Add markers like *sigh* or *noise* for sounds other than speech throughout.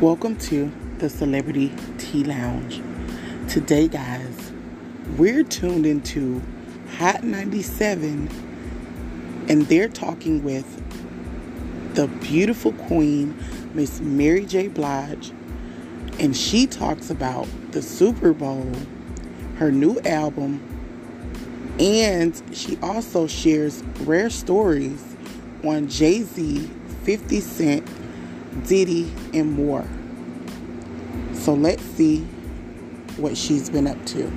Welcome to the Celebrity Tea Lounge. Today, guys, we're tuned into Hot 97 and they're talking with the beautiful queen, Miss Mary J. Blige, and she talks about the Super Bowl, her new album, and she also shares rare stories on Jay Z, 50 Cent, Diddy, and more. So let's see what she's been up to.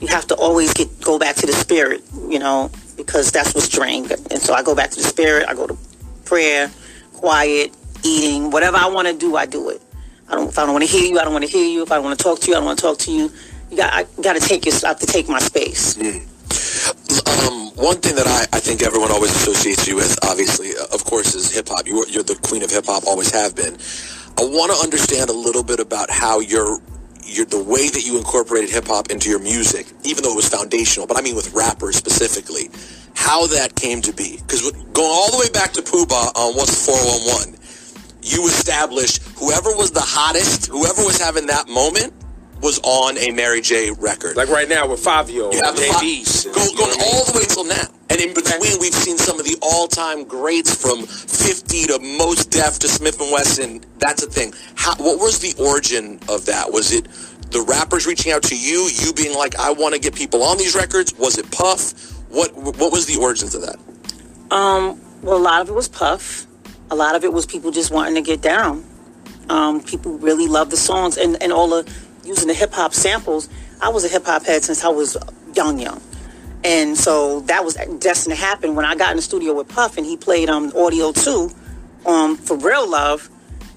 You have to always get go back to the spirit, you know, because that's what's drained. And so I go back to the spirit. I go to prayer, quiet, eating, whatever I want to do, I do it. I don't. If I don't want to hear you, I don't want to hear you. If I want to talk to you, I don't want to talk to you. You got. I got to take your. I have to take my space. Um, one thing that I, I think everyone always associates you with, obviously, uh, of course, is hip hop. You, you're the queen of hip hop, always have been. I want to understand a little bit about how your your the way that you incorporated hip hop into your music, even though it was foundational. But I mean, with rappers specifically, how that came to be. Because going all the way back to Puba on What's Four One One, you established whoever was the hottest, whoever was having that moment was on a Mary J record. Like right now with Fabio, You have the JB's. Go, going all the way till now. And in between, we've seen some of the all-time greats from 50 to Mos Def to Smith & Wesson. That's a thing. How, what was the origin of that? Was it the rappers reaching out to you, you being like, I want to get people on these records? Was it Puff? What What was the origins of that? Um, well, a lot of it was Puff. A lot of it was people just wanting to get down. Um, people really love the songs and, and all the using the hip hop samples. I was a hip hop head since I was young, young. And so that was destined to happen when I got in the studio with Puff and he played um, Audio 2 um, for Real Love.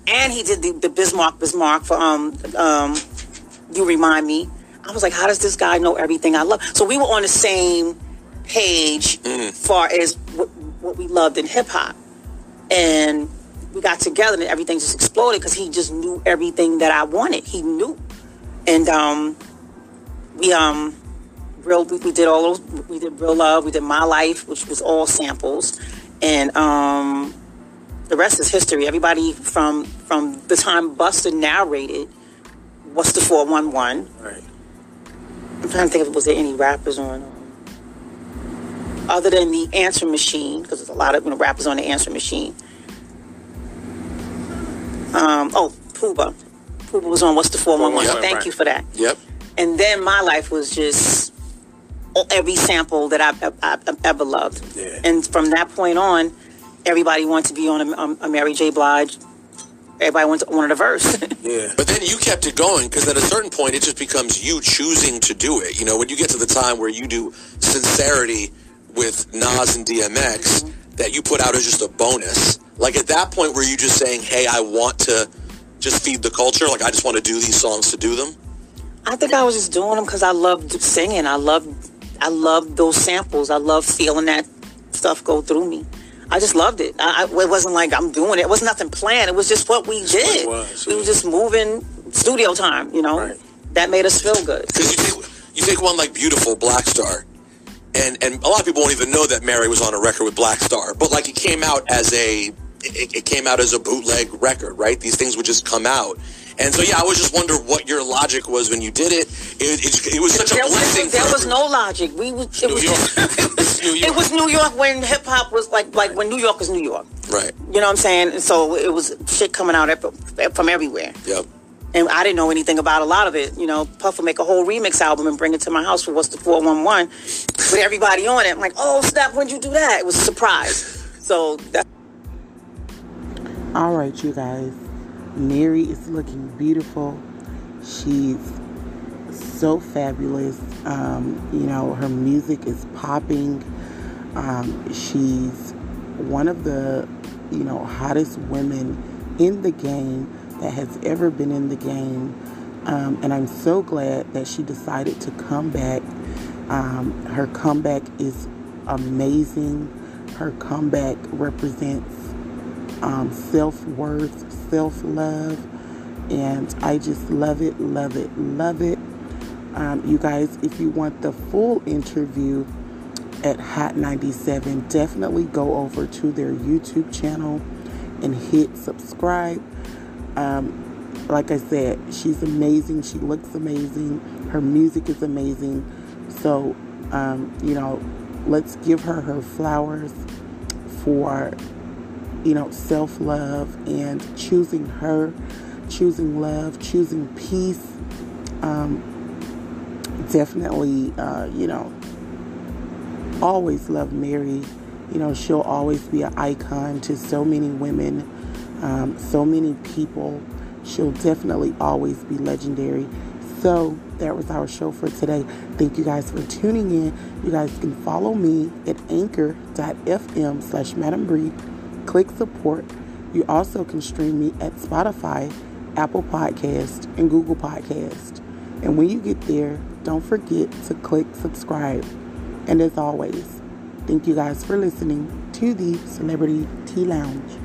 And he did the, the Biz Markie Bismarck for um, um, You Remind Me. I was like, how does this guy know everything I love? So we were on the same page far as what, what we loved in hip hop. And we got together and everything just exploded because he just knew everything that I wanted. He knew. And um, we um, real we, we did all those we did real love we did my life which was all samples and um the rest is history everybody from from the time Busta narrated what's the 411 Right. i'm trying to think if was there any rappers on um, other than the answer machine because there's a lot of you know, rappers on the answer machine um oh Puba. Puba was on what's the 411 Yep. thank Right. you for that Yep. and then my life was just every sample that I've, I've, I've ever loved. Yeah. And from that point on, everybody wanted to be on a, um, a Mary J. Blige. Everybody wanted, wanted a verse. *laughs* Yeah. But then you kept it going because at a certain point, it just becomes you choosing to do it. You know, when you get to the time where you do sincerity with Nas and DMX, that you put out as just a bonus. Like at that point, were you just saying, "Hey, I want to just feed the culture. Like I just want to do these songs to do them." I think I was just doing them because I loved singing. I loved, I loved those samples. I loved feeling that stuff go through me. I just loved it. I, I, it wasn't like I'm doing it. It was nothing planned. It was just what we did. was, we were just moving studio time. You know, Right. that made us feel good. Because you take you take one like "Beautiful" Black Star, and and a lot of people won't even know that Mary was on a record with Black Star, but like it came out as a it, it came out as a bootleg record, right? These things would just come out. And so, yeah, I was just wondering what your logic was when you did it. It, it, it was such a There was, blessing. there was no logic. We was, it was New was, *laughs* New York. it was New York when hip hop was like like when New York was New York. Right. You know what I'm saying? And so it was shit coming out from everywhere. Yep. And I didn't know anything about a lot of it. You know, Puff would make a whole remix album and bring it to my house for What's the 411 with everybody on it. I'm like, oh, snap, when'd you do that? It was a surprise. So that, All right, you guys. Mary is looking beautiful. She's so fabulous. Um, you know, her music is popping. Um, she's one of the, you know, hottest women in the game that has ever been in the game. Um, and I'm so glad that she decided to come back. Um, her comeback is amazing. Her comeback represents um, self worth, self love, and I just love it, love it, love it. Um, you guys, if you want the full interview at Hot 97, definitely go over to their YouTube channel and hit subscribe. Um, like I said, she's amazing. She looks amazing. Her music is amazing. So, um, you know, let's give her her flowers for, you know, self love and choosing her, choosing love, choosing peace. Um, definitely, uh, you know, always love Mary. You know, she'll always be an icon to so many women, um, so many people. She'll definitely always be legendary. So that was our show for today. Thank you guys for tuning in. You guys can follow me at anchor.fm slash Madam Bree. Click support. You also can stream me at Spotify, Apple Podcast, and Google Podcast. And when you get there, don't forget to click subscribe. And as always, thank you guys for listening to the Celebrity Tea Lounge.